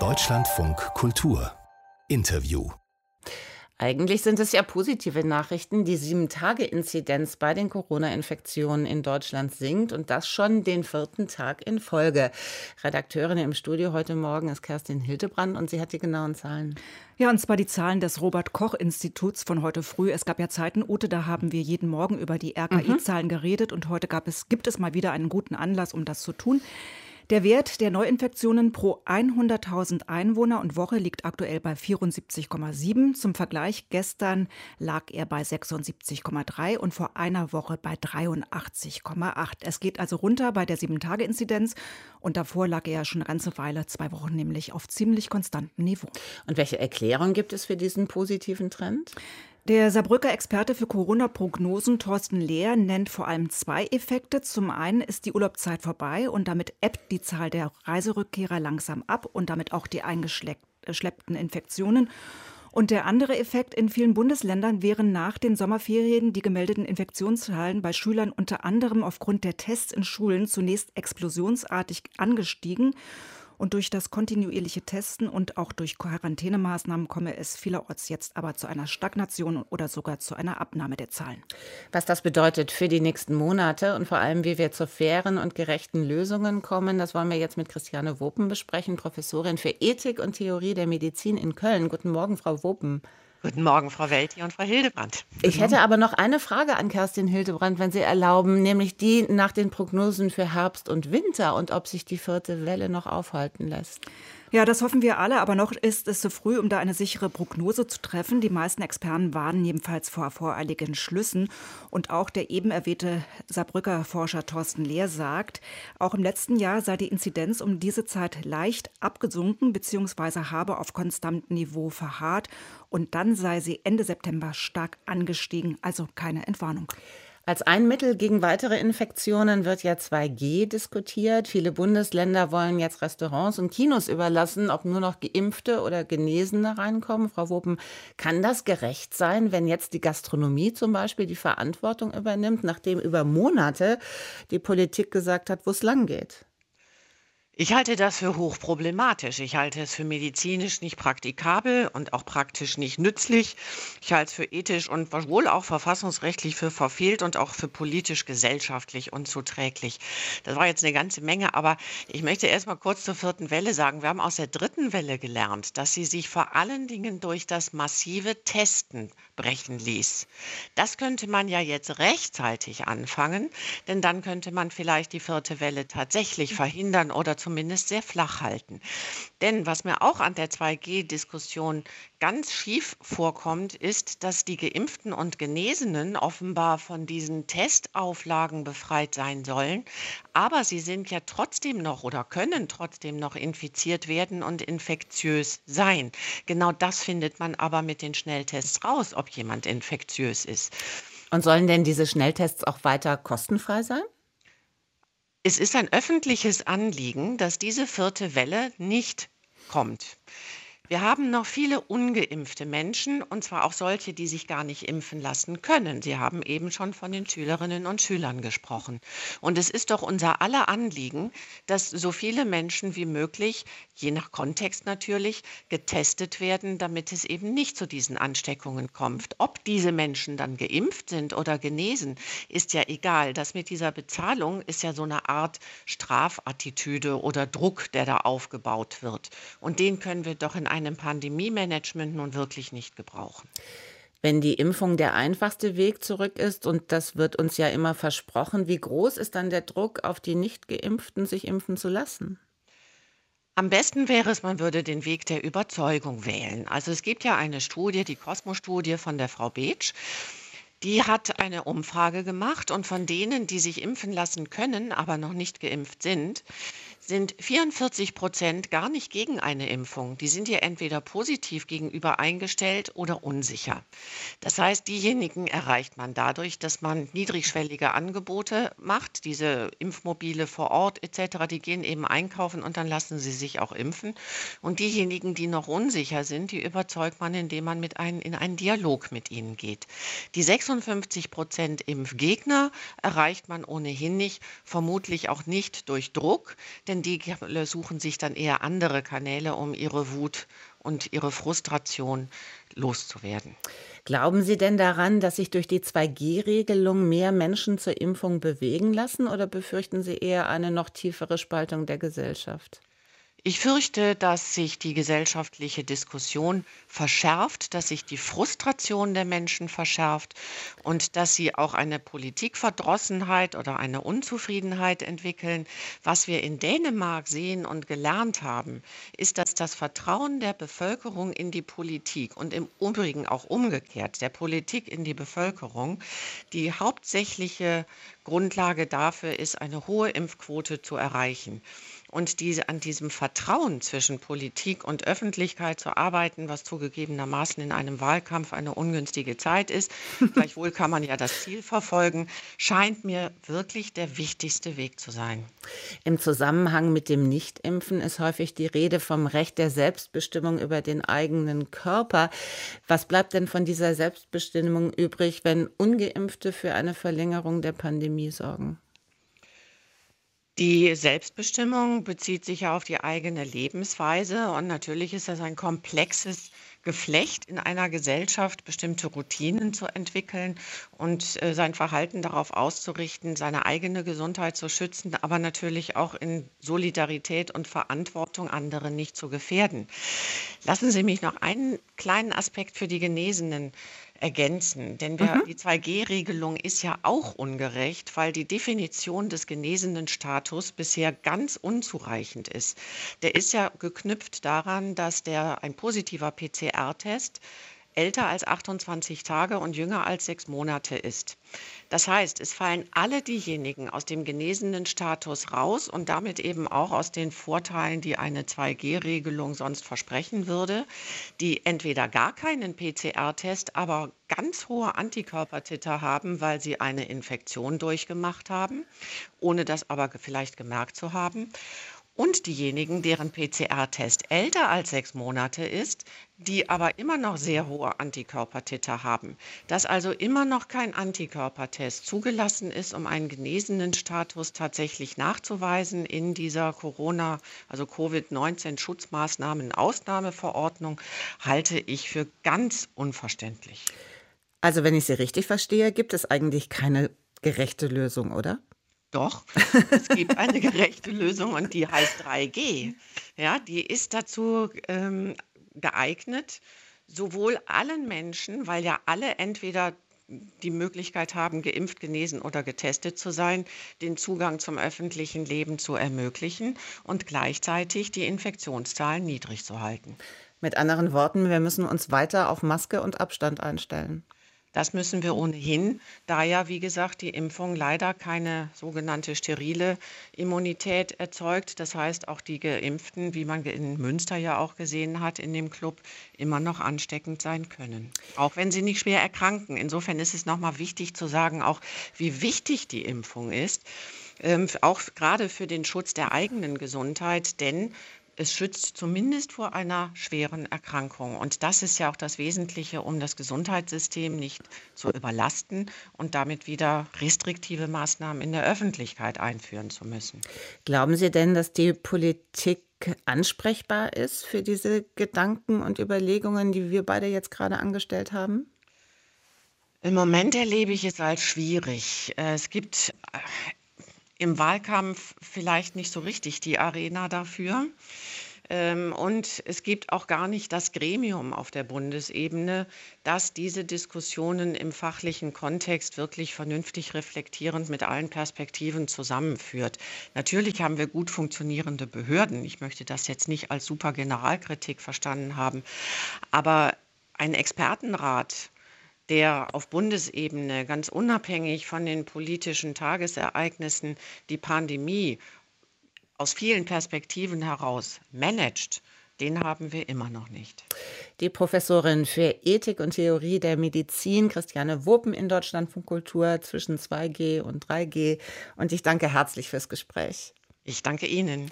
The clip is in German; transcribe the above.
Deutschlandfunk Kultur Interview eigentlich sind es ja positive Nachrichten. Die Sieben-Tage-Inzidenz bei den Corona-Infektionen in Deutschland sinkt und das schon den vierten Tag in Folge. Redakteurin im Studio heute Morgen ist Kerstin Hildebrand und sie hat die genauen Zahlen. Ja, und zwar die Zahlen des Robert-Koch-Instituts von heute früh. Es gab ja Zeiten, Ute, da haben wir jeden Morgen über die RKI-Zahlen mhm. geredet und heute gab es, gibt es mal wieder einen guten Anlass, um das zu tun. Der Wert der Neuinfektionen pro 100.000 Einwohner und Woche liegt aktuell bei 74,7. Zum Vergleich, gestern lag er bei 76,3 und vor einer Woche bei 83,8. Es geht also runter bei der 7-Tage-Inzidenz und davor lag er ja schon eine ganze Weile, zwei Wochen nämlich, auf ziemlich konstantem Niveau. Und welche Erklärung gibt es für diesen positiven Trend? Der Saarbrücker Experte für Corona-Prognosen Thorsten Lehr nennt vor allem zwei Effekte. Zum einen ist die Urlaubszeit vorbei und damit ebbt die Zahl der Reiserückkehrer langsam ab und damit auch die eingeschleppten Infektionen. Und der andere Effekt, in vielen Bundesländern wären nach den Sommerferien die gemeldeten Infektionszahlen bei Schülern unter anderem aufgrund der Tests in Schulen zunächst explosionsartig angestiegen. Und durch das kontinuierliche Testen und auch durch Quarantänemaßnahmen komme es vielerorts jetzt aber zu einer Stagnation oder sogar zu einer Abnahme der Zahlen. Was das bedeutet für die nächsten Monate und vor allem, wie wir zu fairen und gerechten Lösungen kommen, das wollen wir jetzt mit Christiane Wopen besprechen, Professorin für Ethik und Theorie der Medizin in Köln. Guten Morgen, Frau Wopen. Guten Morgen, Frau Welti und Frau Hildebrand. Ich hätte aber noch eine Frage an Kerstin Hildebrand, wenn Sie erlauben, nämlich die nach den Prognosen für Herbst und Winter und ob sich die vierte Welle noch aufhalten lässt. Ja, das hoffen wir alle, aber noch ist es zu früh, um da eine sichere Prognose zu treffen. Die meisten Experten warnen jedenfalls vor voreiligen Schlüssen. Und auch der eben erwähnte Saarbrücker Forscher Thorsten Lehr sagt, auch im letzten Jahr sei die Inzidenz um diese Zeit leicht abgesunken bzw. habe auf konstantem Niveau verharrt. Und dann sei sie Ende September stark angestiegen, also keine Entwarnung. Als ein Mittel gegen weitere Infektionen wird ja 2G diskutiert. Viele Bundesländer wollen jetzt Restaurants und Kinos überlassen, ob nur noch Geimpfte oder Genesene reinkommen. Frau Wopen, kann das gerecht sein, wenn jetzt die Gastronomie zum Beispiel die Verantwortung übernimmt, nachdem über Monate die Politik gesagt hat, wo es lang geht? Ich halte das für hochproblematisch. Ich halte es für medizinisch nicht praktikabel und auch praktisch nicht nützlich. Ich halte es für ethisch und wohl auch verfassungsrechtlich für verfehlt und auch für politisch gesellschaftlich unzuträglich. Das war jetzt eine ganze Menge, aber ich möchte erst mal kurz zur vierten Welle sagen. Wir haben aus der dritten Welle gelernt, dass sie sich vor allen Dingen durch das massive Testen brechen ließ. Das könnte man ja jetzt rechtzeitig anfangen, denn dann könnte man vielleicht die vierte Welle tatsächlich verhindern oder zumindest sehr flach halten. Denn was mir auch an der 2G-Diskussion ganz schief vorkommt, ist, dass die Geimpften und Genesenen offenbar von diesen Testauflagen befreit sein sollen. Aber sie sind ja trotzdem noch oder können trotzdem noch infiziert werden und infektiös sein. Genau das findet man aber mit den Schnelltests raus, ob jemand infektiös ist. Und sollen denn diese Schnelltests auch weiter kostenfrei sein? Es ist ein öffentliches Anliegen, dass diese vierte Welle nicht kommt. Wir haben noch viele ungeimpfte Menschen, und zwar auch solche, die sich gar nicht impfen lassen können. Sie haben eben schon von den Schülerinnen und Schülern gesprochen. Und es ist doch unser aller Anliegen, dass so viele Menschen wie möglich, je nach Kontext natürlich, getestet werden, damit es eben nicht zu diesen Ansteckungen kommt. Ob diese Menschen dann geimpft sind oder genesen, ist ja egal. Das mit dieser Bezahlung ist ja so eine Art Strafattitüde oder Druck, der da aufgebaut wird. Und den können wir doch in einem Pandemie-Management nun wirklich nicht gebrauchen. Wenn die Impfung der einfachste Weg zurück ist, und das wird uns ja immer versprochen, wie groß ist dann der Druck auf die Nicht-Geimpften, sich impfen zu lassen? Am besten wäre es, man würde den Weg der Überzeugung wählen. Also es gibt ja eine Studie, die Cosmo-Studie von der Frau Beetsch. Die hat eine Umfrage gemacht und von denen, die sich impfen lassen können, aber noch nicht geimpft sind, sind 44 Prozent gar nicht gegen eine Impfung. Die sind ja entweder positiv gegenüber eingestellt oder unsicher. Das heißt, diejenigen erreicht man dadurch, dass man niedrigschwellige Angebote macht, diese Impfmobile vor Ort etc., die gehen eben einkaufen und dann lassen sie sich auch impfen. Und diejenigen, die noch unsicher sind, die überzeugt man, indem man mit ein, in einen Dialog mit ihnen geht. Die 56 Prozent Impfgegner erreicht man ohnehin nicht, vermutlich auch nicht durch Druck, denn denn die suchen sich dann eher andere Kanäle, um ihre Wut und ihre Frustration loszuwerden. Glauben Sie denn daran, dass sich durch die 2G-Regelung mehr Menschen zur Impfung bewegen lassen oder befürchten Sie eher eine noch tiefere Spaltung der Gesellschaft? Ich fürchte, dass sich die gesellschaftliche Diskussion verschärft, dass sich die Frustration der Menschen verschärft und dass sie auch eine Politikverdrossenheit oder eine Unzufriedenheit entwickeln. Was wir in Dänemark sehen und gelernt haben, ist, dass das Vertrauen der Bevölkerung in die Politik und im Übrigen auch umgekehrt der Politik in die Bevölkerung die hauptsächliche Grundlage dafür ist, eine hohe Impfquote zu erreichen und diese, an diesem Vertrauen zwischen Politik und Öffentlichkeit zu arbeiten, was zugegebenermaßen in einem Wahlkampf eine ungünstige Zeit ist, gleichwohl kann man ja das Ziel verfolgen, scheint mir wirklich der wichtigste Weg zu sein. Im Zusammenhang mit dem Nichtimpfen ist häufig die Rede vom Recht der Selbstbestimmung über den eigenen Körper. Was bleibt denn von dieser Selbstbestimmung übrig, wenn ungeimpfte für eine Verlängerung der Pandemie sorgen? Die Selbstbestimmung bezieht sich ja auf die eigene Lebensweise und natürlich ist das ein komplexes Geflecht in einer Gesellschaft, bestimmte Routinen zu entwickeln und äh, sein Verhalten darauf auszurichten, seine eigene Gesundheit zu schützen, aber natürlich auch in Solidarität und Verantwortung andere nicht zu gefährden. Lassen Sie mich noch einen kleinen Aspekt für die Genesenen ergänzen. Denn wir, mhm. die 2G-Regelung ist ja auch ungerecht, weil die Definition des genesenen Status bisher ganz unzureichend ist. Der ist ja geknüpft daran, dass der ein positiver PCR-Test älter als 28 Tage und jünger als sechs Monate ist. Das heißt, es fallen alle diejenigen aus dem genesenen Status raus und damit eben auch aus den Vorteilen, die eine 2G-Regelung sonst versprechen würde, die entweder gar keinen PCR-Test, aber ganz hohe Antikörpertitter haben, weil sie eine Infektion durchgemacht haben, ohne das aber vielleicht gemerkt zu haben und diejenigen, deren PCR-Test älter als sechs Monate ist, die aber immer noch sehr hohe Antikörpertitter haben. Dass also immer noch kein Antikörpertest zugelassen ist, um einen genesenen Status tatsächlich nachzuweisen in dieser Corona, also Covid-19-Schutzmaßnahmen-Ausnahmeverordnung, halte ich für ganz unverständlich. Also wenn ich Sie richtig verstehe, gibt es eigentlich keine gerechte Lösung, oder? Doch, es gibt eine gerechte Lösung und die heißt 3G. Ja, die ist dazu ähm, geeignet, sowohl allen Menschen, weil ja alle entweder die Möglichkeit haben, geimpft, genesen oder getestet zu sein, den Zugang zum öffentlichen Leben zu ermöglichen und gleichzeitig die Infektionszahlen niedrig zu halten. Mit anderen Worten, wir müssen uns weiter auf Maske und Abstand einstellen. Das müssen wir ohnehin, da ja, wie gesagt, die Impfung leider keine sogenannte sterile Immunität erzeugt. Das heißt, auch die Geimpften, wie man in Münster ja auch gesehen hat, in dem Club, immer noch ansteckend sein können. Auch wenn sie nicht schwer erkranken. Insofern ist es nochmal wichtig zu sagen, auch wie wichtig die Impfung ist. Ähm, auch gerade für den Schutz der eigenen Gesundheit, denn es schützt zumindest vor einer schweren Erkrankung. Und das ist ja auch das Wesentliche, um das Gesundheitssystem nicht zu überlasten und damit wieder restriktive Maßnahmen in der Öffentlichkeit einführen zu müssen. Glauben Sie denn, dass die Politik ansprechbar ist für diese Gedanken und Überlegungen, die wir beide jetzt gerade angestellt haben? Im Moment erlebe ich es als schwierig. Es gibt im Wahlkampf vielleicht nicht so richtig die Arena dafür. Ähm, und es gibt auch gar nicht das Gremium auf der Bundesebene, das diese Diskussionen im fachlichen Kontext wirklich vernünftig reflektierend mit allen Perspektiven zusammenführt. Natürlich haben wir gut funktionierende Behörden. Ich möchte das jetzt nicht als super Generalkritik verstanden haben. Aber ein Expertenrat der auf Bundesebene ganz unabhängig von den politischen Tagesereignissen die Pandemie aus vielen Perspektiven heraus managt, den haben wir immer noch nicht. Die Professorin für Ethik und Theorie der Medizin, Christiane Wopen in Deutschland von Kultur zwischen 2G und 3G. Und ich danke herzlich fürs Gespräch. Ich danke Ihnen.